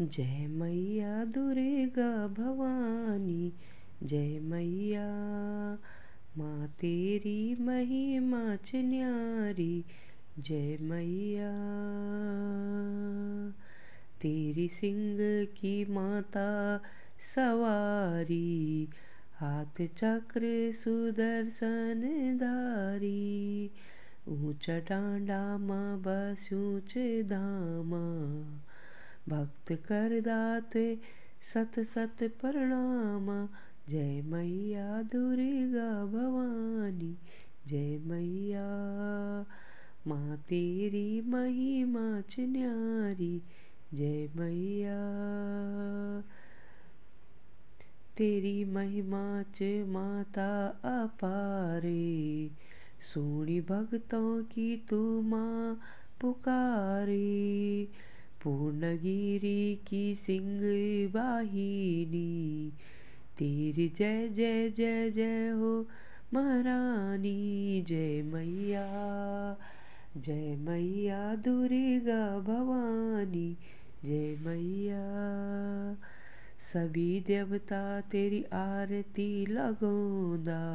जय मैया दुर्गा भवानी, जय मैया। माँ तेरी महिमा च न्यारी जय मैया। तेरी सिंह की माता सवारी, हाथ चक्र सुदर्शन धारी। ऊँचा डांडा माँ बस ऊंच धामा भक्त कर दाते सत सत प्रणाम। जय मैया दुर्गा भवानी, जय मैया। माँ तेरी महिमा न्यारी जय मैया। तेरी महिमा च माता अपारे, सोनी भक्तों की तू माँ पुकारे। पूर्णगिरी की सिंह वाहिनी। तेरी जय जय जय जय हो महारानी। जय मैया जय मैया दुर्गा भवानी। जय मैया, सभी देवता तेरी आरती लगोदा।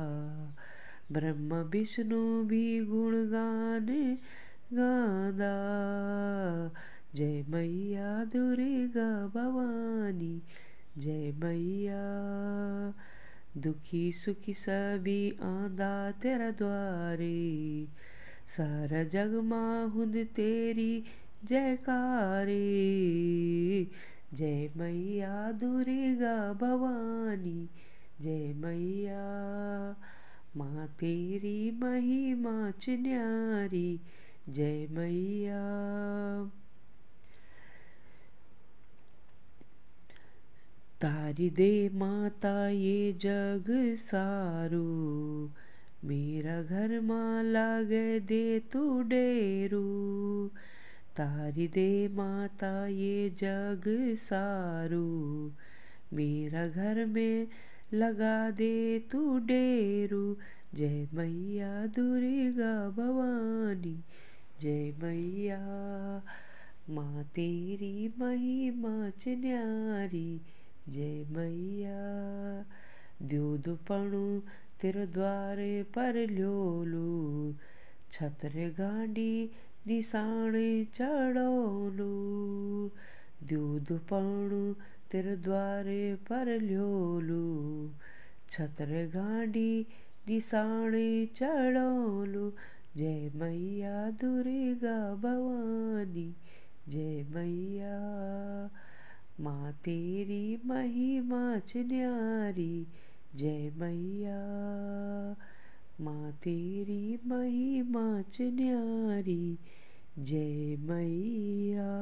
ब्रह्म, विष्णु भी गुणगान गादा। जय मैया दुर्गा भवानी, जय मैया। दुखी सुखी सभी आंदा तेरा द्वारे, सारा जग माहुद तेरी जयकारे। जय मैया दुर्गा भवानी, जय मैया। माँ तेरी महिमा च न्यारी जय मैया। तारी दे माता ये जग सारू। मेरा घर माँ लागे दे तू डेरू। तारी दे माता ये जग सारू। मेरा घर में लगा दे तू डेरू। जय मैया दुर्गा भवानी, जय मैया। माँ तेरी महिमा च न्यारी जय मैया दूध पणु तेरे द्वारे पर ल्योलू छत्र गांडी निशाणे चढ़ोलू दूध पणु तेरे द्वारे पर ल्योलू छत्र गांडी निशाणे चढ़ोलू जय मैया दुर्गा भवानी जय मैया माँ तेरी महिमा च न्यारी जय मैया। माँ तेरी महिमा च न्यारी जय मैया।